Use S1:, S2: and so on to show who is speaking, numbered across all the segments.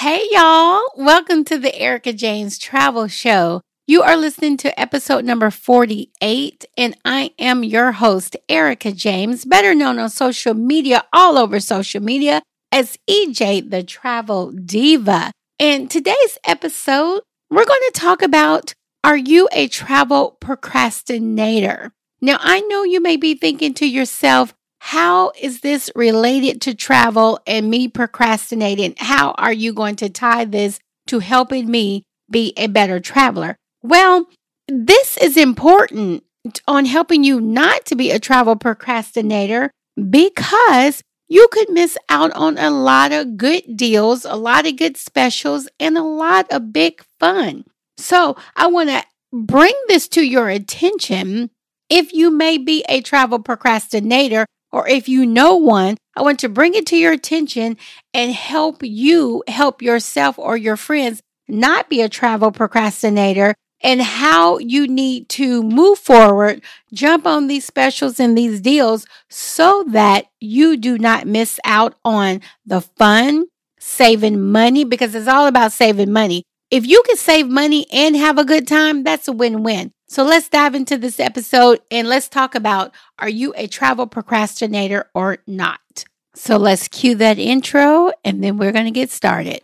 S1: Hey, y'all. Welcome to the Erica James Travel Show. You are listening to episode number 48, and I am your host, Erica James, better known on social media, all over social media, as EJ the Travel Diva. In today's episode, we're going to talk about Are you a travel procrastinator? Now, I know you may be thinking to yourself, how is this related to travel and me procrastinating? How are you going to tie this to helping me be a better traveler? Well, this is important on helping you not to be a travel procrastinator because you could miss out on a lot of good deals, a lot of good specials, and a lot of big fun. So, I want to bring this to your attention. If you may be a travel procrastinator, or if you know one, I want to bring it to your attention and help you help yourself or your friends not be a travel procrastinator and how you need to move forward, jump on these specials and these deals so that you do not miss out on the fun, saving money, because it's all about saving money. If you can save money and have a good time, that's a win win. So let's dive into this episode and let's talk about are you a travel procrastinator or not? So let's cue that intro and then we're going to get started.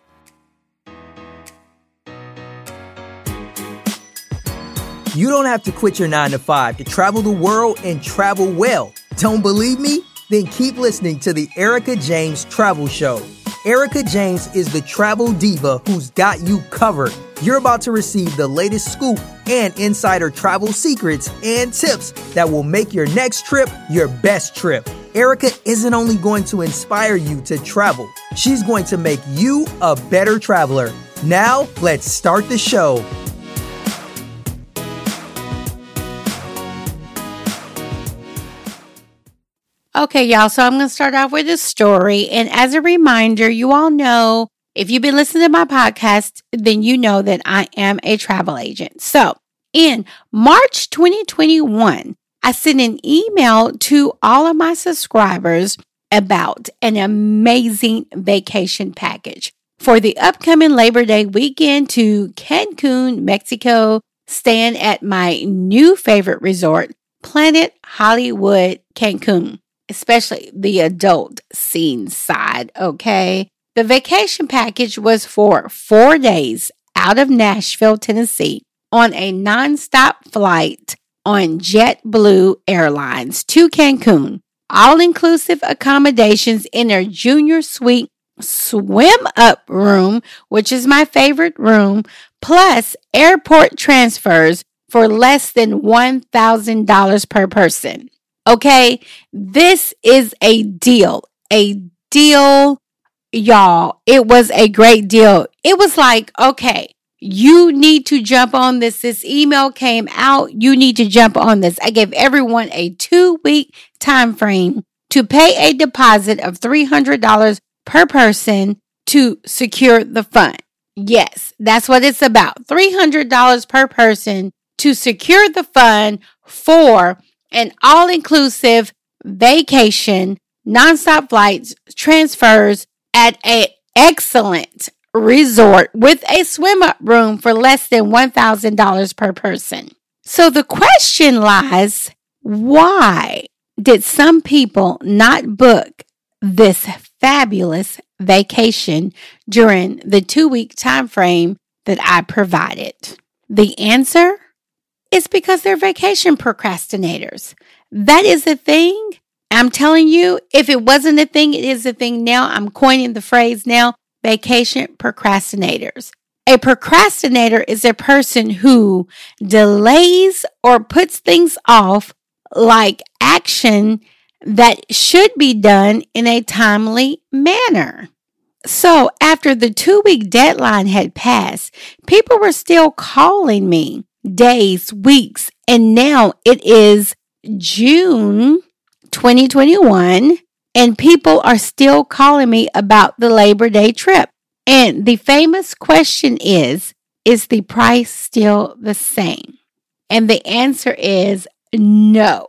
S2: You don't have to quit your nine to five to travel the world and travel well. Don't believe me? Then keep listening to the Erica James Travel Show. Erica James is the travel diva who's got you covered. You're about to receive the latest scoop and insider travel secrets and tips that will make your next trip your best trip. Erica isn't only going to inspire you to travel, she's going to make you a better traveler. Now, let's start the show.
S1: Okay, y'all. So I'm going to start off with a story. And as a reminder, you all know if you've been listening to my podcast, then you know that I am a travel agent. So in March 2021, I sent an email to all of my subscribers about an amazing vacation package for the upcoming Labor Day weekend to Cancun, Mexico, staying at my new favorite resort, Planet Hollywood Cancun especially the adult scene side, okay? The vacation package was for four days out of Nashville, Tennessee, on a nonstop flight on JetBlue Airlines to Cancun. All inclusive accommodations in their junior suite swim up room, which is my favorite room, plus airport transfers for less than $1,000 per person. Okay. This is a deal, a deal, y'all. It was a great deal. It was like, okay, you need to jump on this. This email came out. You need to jump on this. I gave everyone a two week time frame to pay a deposit of $300 per person to secure the fund. Yes, that's what it's about. $300 per person to secure the fund for an all inclusive vacation, nonstop flights, transfers at an excellent resort with a swim up room for less than $1,000 per person. So the question lies why did some people not book this fabulous vacation during the two week time frame that I provided? The answer it's because they're vacation procrastinators. That is a thing. I'm telling you, if it wasn't a thing, it is a thing now. I'm coining the phrase now vacation procrastinators. A procrastinator is a person who delays or puts things off like action that should be done in a timely manner. So, after the two week deadline had passed, people were still calling me days, weeks, and now it is June 2021, and people are still calling me about the Labor Day trip. And the famous question is Is the price still the same? And the answer is no.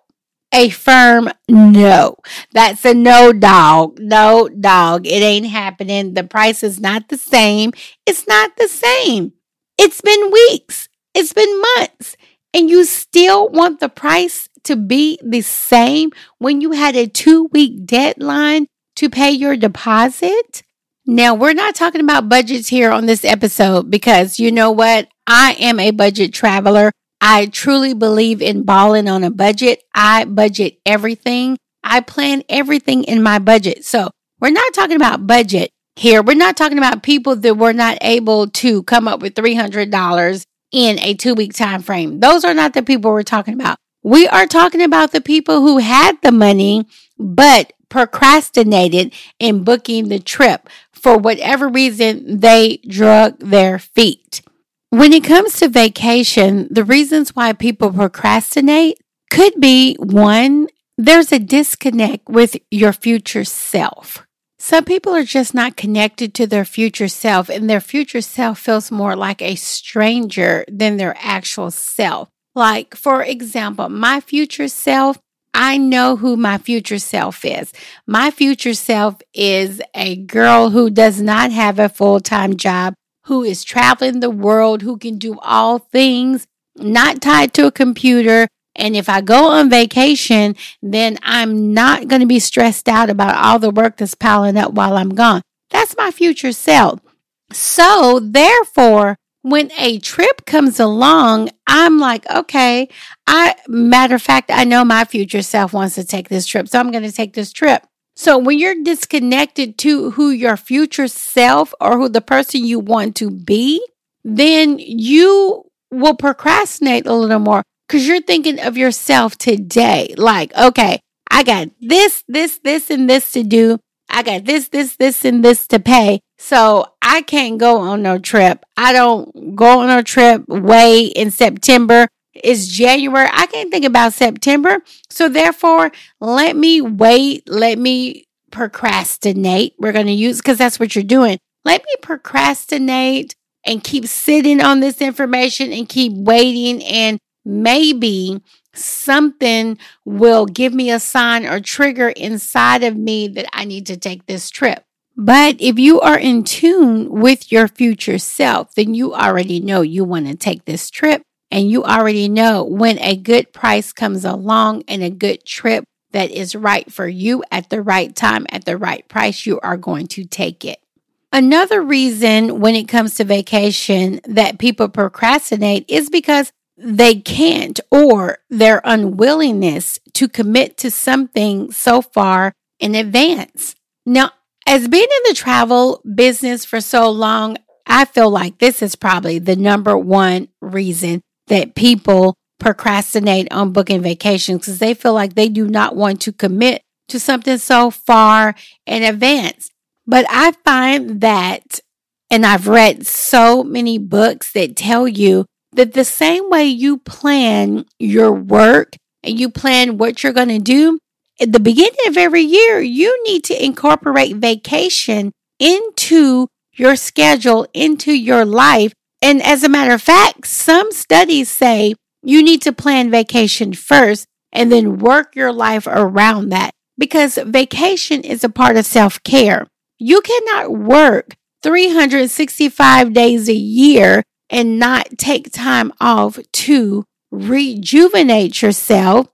S1: a firm no. That's a no dog. No dog. It ain't happening. The price is not the same. It's not the same. It's been weeks. It's been months. And you still want the price to be the same when you had a two week deadline to pay your deposit? Now, we're not talking about budgets here on this episode because you know what? I am a budget traveler. I truly believe in balling on a budget. I budget everything. I plan everything in my budget. So we're not talking about budget here. We're not talking about people that were not able to come up with $300 in a two week time frame. Those are not the people we're talking about. We are talking about the people who had the money, but procrastinated in booking the trip for whatever reason they drug their feet. When it comes to vacation, the reasons why people procrastinate could be one, there's a disconnect with your future self. Some people are just not connected to their future self, and their future self feels more like a stranger than their actual self. Like, for example, my future self, I know who my future self is. My future self is a girl who does not have a full time job who is traveling the world, who can do all things, not tied to a computer. And if I go on vacation, then I'm not going to be stressed out about all the work that's piling up while I'm gone. That's my future self. So therefore, when a trip comes along, I'm like, okay, I, matter of fact, I know my future self wants to take this trip. So I'm going to take this trip. So when you're disconnected to who your future self or who the person you want to be, then you will procrastinate a little more because you're thinking of yourself today. Like, okay, I got this, this, this, and this to do. I got this, this, this, and this to pay. So I can't go on no trip. I don't go on a trip way in September it's January. I can't think about September. So therefore, let me wait. Let me procrastinate. We're going to use because that's what you're doing. Let me procrastinate and keep sitting on this information and keep waiting and maybe something will give me a sign or trigger inside of me that I need to take this trip. But if you are in tune with your future self, then you already know you want to take this trip and you already know when a good price comes along and a good trip that is right for you at the right time, at the right price, you are going to take it. Another reason when it comes to vacation that people procrastinate is because they can't or their unwillingness to commit to something so far in advance. Now, as being in the travel business for so long, I feel like this is probably the number one reason that people procrastinate on booking vacations because they feel like they do not want to commit to something so far in advance. But I find that, and I've read so many books that tell you that the same way you plan your work and you plan what you're going to do at the beginning of every year, you need to incorporate vacation into your schedule, into your life and as a matter of fact, some studies say you need to plan vacation first and then work your life around that because vacation is a part of self care. You cannot work 365 days a year and not take time off to rejuvenate yourself,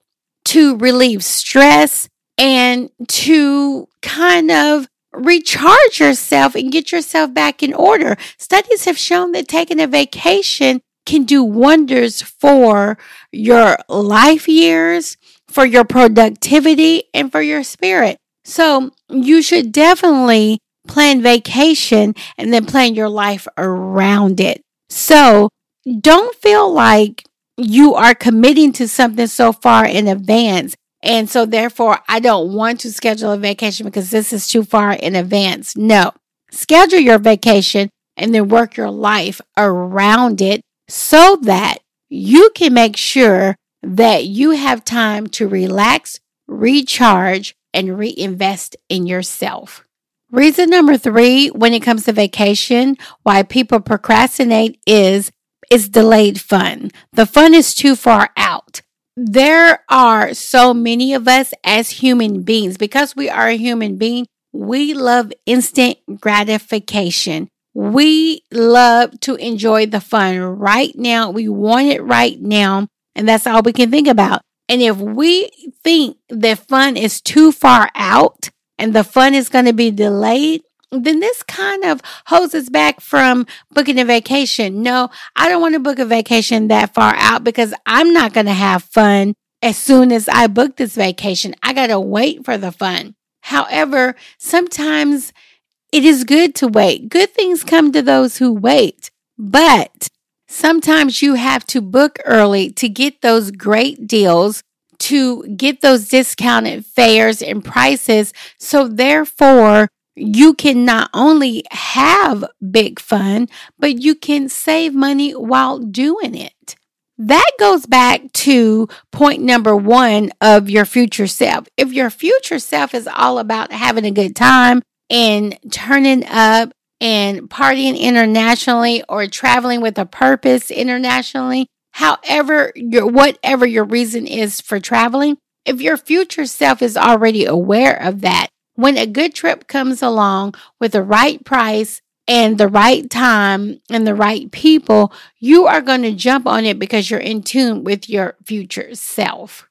S1: to relieve stress, and to kind of recharge yourself and get yourself back in order. Studies have shown that taking a vacation can do wonders for your life years, for your productivity, and for your spirit. So you should definitely plan vacation and then plan your life around it. So don't feel like you are committing to something so far in advance and so therefore, I don't want to schedule a vacation because this is too far in advance. No, schedule your vacation and then work your life around it so that you can make sure that you have time to relax, recharge, and reinvest in yourself. Reason number three, when it comes to vacation, why people procrastinate is is delayed fun. The fun is too far out there are so many of us as human beings because we are a human being. We love instant gratification. We love to enjoy the fun right now. We want it right now. And that's all we can think about. And if we think that fun is too far out and the fun is going to be delayed, then this kind of holds us back from booking a vacation. No, I don't want to book a vacation that far out because I'm not going to have fun as soon as I book this vacation. I got to wait for the fun. However, sometimes it is good to wait. Good things come to those who wait, but sometimes you have to book early to get those great deals, to get those discounted fares and prices. So therefore, you can not only have big fun, but you can save money while doing it. That goes back to point number one of your future self. If your future self is all about having a good time and turning up and partying internationally or traveling with a purpose internationally, however your whatever your reason is for traveling, if your future self is already aware of that, when a good trip comes along with the right price and the right time and the right people, you are going to jump on it because you're in tune with your future self.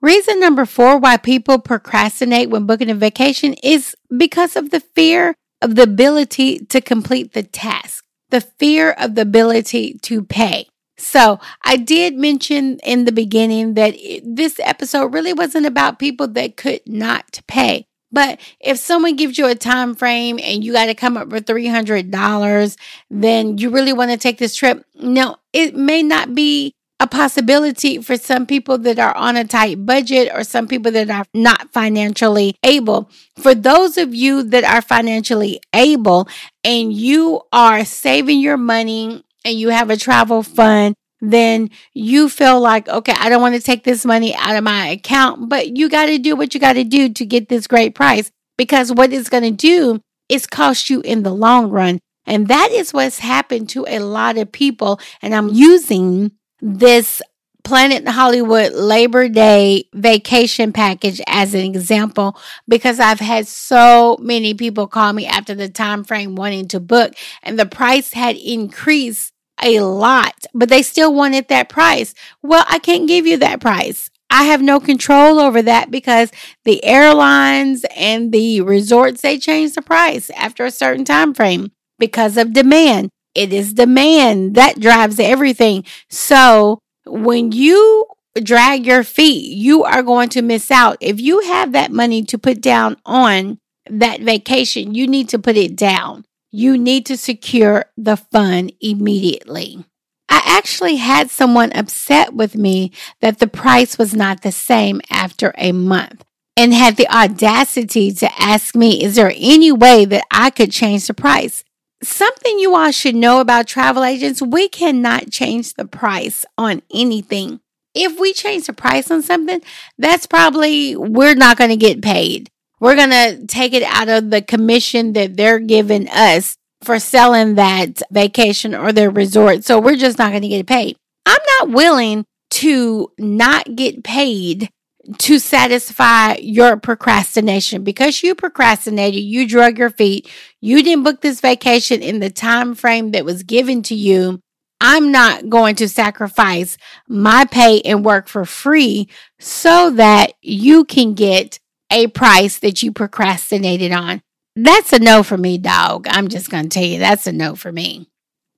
S1: Reason number four why people procrastinate when booking a vacation is because of the fear of the ability to complete the task, the fear of the ability to pay. So I did mention in the beginning that this episode really wasn't about people that could not pay. But if someone gives you a time frame and you got to come up with $300, then you really want to take this trip. Now, it may not be a possibility for some people that are on a tight budget or some people that are not financially able. For those of you that are financially able and you are saving your money and you have a travel fund then you feel like, okay, I don't want to take this money out of my account, but you got to do what you got to do to get this great price because what it's going to do is cost you in the long run. And that is what's happened to a lot of people. And I'm using this Planet Hollywood Labor Day vacation package as an example because I've had so many people call me after the time frame wanting to book and the price had increased a lot, but they still wanted that price. Well, I can't give you that price. I have no control over that because the airlines and the resorts they change the price after a certain time frame because of demand. It is demand that drives everything. So when you drag your feet, you are going to miss out. If you have that money to put down on that vacation, you need to put it down you need to secure the fund immediately. I actually had someone upset with me that the price was not the same after a month and had the audacity to ask me, is there any way that I could change the price? Something you all should know about travel agents, we cannot change the price on anything. If we change the price on something, that's probably, we're not going to get paid. We're going to take it out of the commission that they're giving us for selling that vacation or their resort. So we're just not going to get paid. I'm not willing to not get paid to satisfy your procrastination because you procrastinated, you drug your feet, you didn't book this vacation in the time frame that was given to you. I'm not going to sacrifice my pay and work for free so that you can get a price that you procrastinated on. That's a no for me, dog. I'm just going to tell you that's a no for me.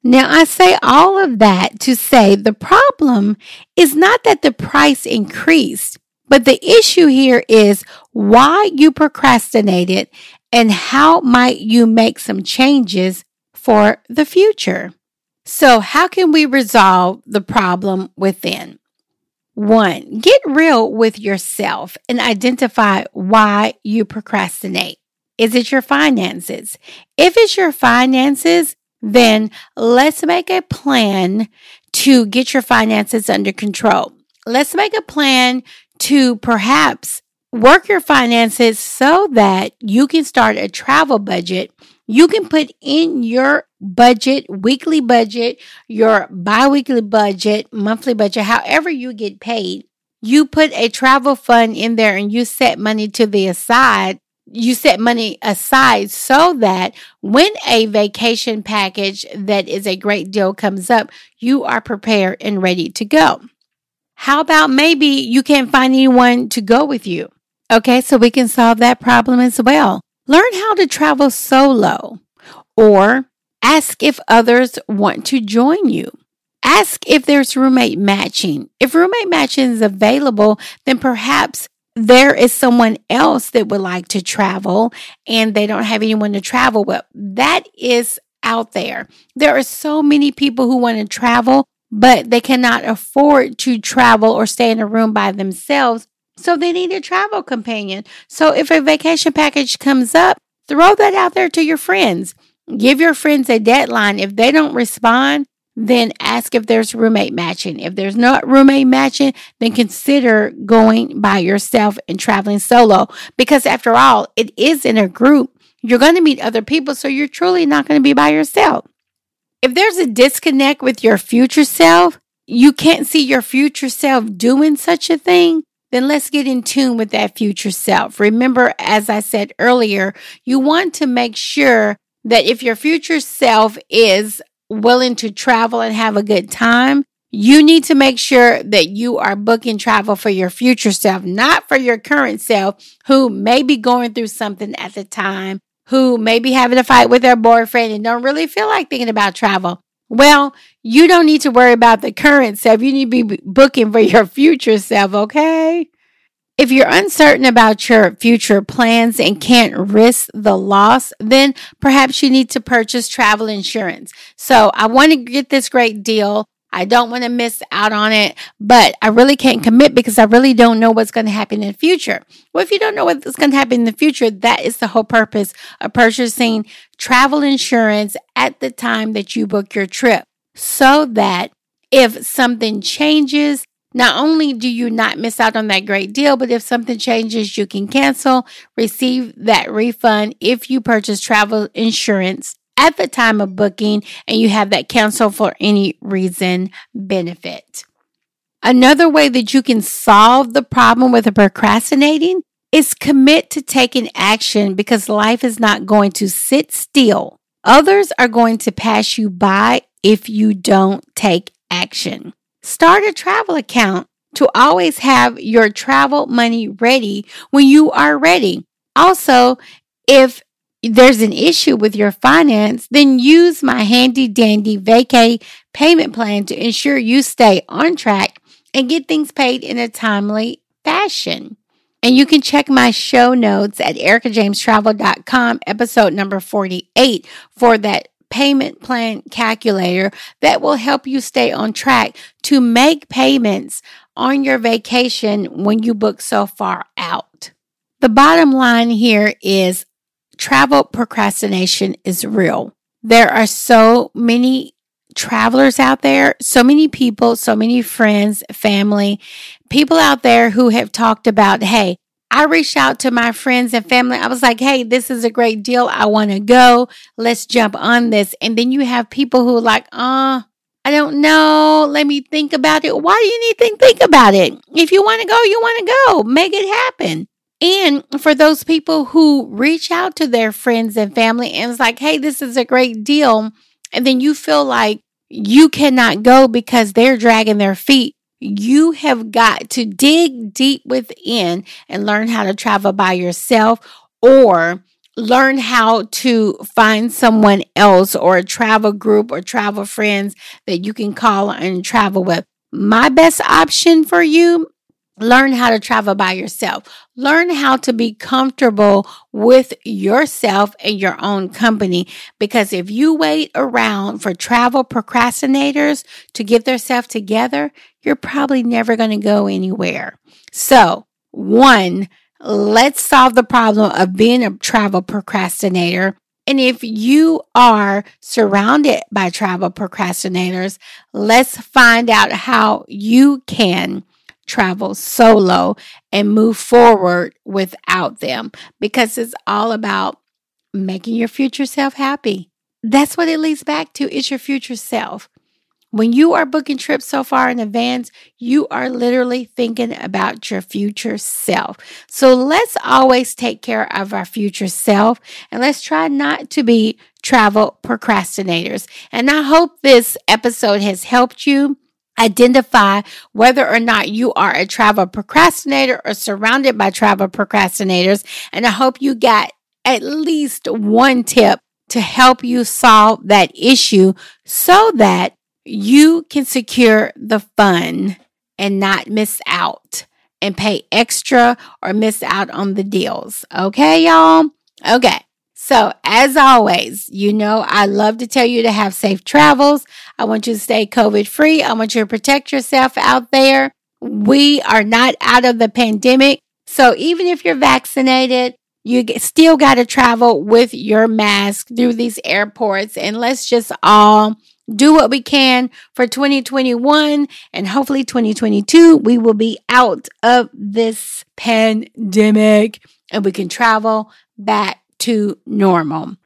S1: Now, I say all of that to say the problem is not that the price increased, but the issue here is why you procrastinated and how might you make some changes for the future. So, how can we resolve the problem within? One, get real with yourself and identify why you procrastinate. Is it your finances? If it's your finances, then let's make a plan to get your finances under control. Let's make a plan to perhaps work your finances so that you can start a travel budget. You can put in your budget, weekly budget, your bi weekly budget, monthly budget, however you get paid. you put a travel fund in there and you set money to the aside, you set money aside so that when a vacation package that is a great deal comes up, you are prepared and ready to go. How about maybe you can't find anyone to go with you? Okay, so we can solve that problem as well. Learn how to travel solo or ask if others want to join you. Ask if there's roommate matching. If roommate matching is available, then perhaps there is someone else that would like to travel and they don't have anyone to travel with. That is out there. There are so many people who want to travel, but they cannot afford to travel or stay in a room by themselves. So they need a travel companion. So if a vacation package comes up, throw that out there to your friends. Give your friends a deadline. If they don't respond, then ask if there's roommate matching. If there's not roommate matching, then consider going by yourself and traveling solo. Because after all, it is in a group. You're going to meet other people, so you're truly not going to be by yourself. If there's a disconnect with your future self, you can't see your future self doing such a thing, then let's get in tune with that future self. Remember, as I said earlier, you want to make sure that if your future self is willing to travel and have a good time, you need to make sure that you are booking travel for your future self, not for your current self who may be going through something at the time, who may be having a fight with their boyfriend and don't really feel like thinking about travel. Well, you don't need to worry about the current self. You need to be booking for your future self, okay? If you're uncertain about your future plans and can't risk the loss, then perhaps you need to purchase travel insurance. So I want to get this great deal. I don't want to miss out on it, but I really can't commit because I really don't know what's going to happen in the future. Well, if you don't know what's going to happen in the future, that is the whole purpose of purchasing travel insurance at the time that you book your trip so that if something changes, not only do you not miss out on that great deal, but if something changes, you can cancel, receive that refund if you purchase travel insurance at the time of booking and you have that cancel for any reason benefit. Another way that you can solve the problem with procrastinating is commit to taking action because life is not going to sit still. Others are going to pass you by if you don't take action. Start a travel account to always have your travel money ready when you are ready. Also, if there's an issue with your finance, then use my handy dandy vacay payment plan to ensure you stay on track and get things paid in a timely fashion. And you can check my show notes at ericajamestravel.com, episode number 48, for that payment plan calculator that will help you stay on track to make payments on your vacation when you book so far out. The bottom line here is travel procrastination is real. There are so many travelers out there, so many people, so many friends, family, people out there who have talked about, hey, I reached out to my friends and family. I was like, hey, this is a great deal. I want to go. Let's jump on this. And then you have people who are like, uh, I don't know. Let me think about it. Why do you need to think about it? If you want to go, you want to go. Make it happen. And for those people who reach out to their friends and family and it's like, hey, this is a great deal. And then you feel like you cannot go because they're dragging their feet you have got to dig deep within and learn how to travel by yourself or learn how to find someone else or a travel group or travel friends that you can call and travel with. My best option for you Learn how to travel by yourself. Learn how to be comfortable with yourself and your own company. Because if you wait around for travel procrastinators to get themselves together, you're probably never going to go anywhere. So, one, let's solve the problem of being a travel procrastinator. And if you are surrounded by travel procrastinators, let's find out how you can travel solo and move forward without them because it's all about making your future self happy. That's what it leads back to. It's your future self. when you are booking trips so far in advance, you are literally thinking about your future self. So let's always take care of our future self and let's try not to be travel procrastinators. And I hope this episode has helped you identify whether or not you are a travel procrastinator or surrounded by travel procrastinators. And I hope you got at least one tip to help you solve that issue so that you can secure the fun and not miss out and pay extra or miss out on the deals. Okay, y'all? Okay. So, as always, you know, I love to tell you to have safe travels. I want you to stay COVID free. I want you to protect yourself out there. We are not out of the pandemic. So, even if you're vaccinated, you still got to travel with your mask through these airports. And let's just all do what we can for 2021 and hopefully 2022 we will be out of this pandemic and we can travel back to normal.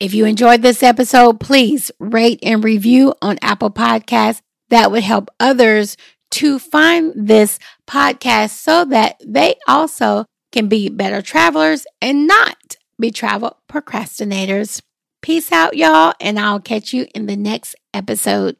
S1: If you enjoyed this episode, please rate and review on Apple Podcasts. That would help others to find this podcast so that they also can be better travelers and not be travel procrastinators. Peace out, y'all, and I'll catch you in the next episode.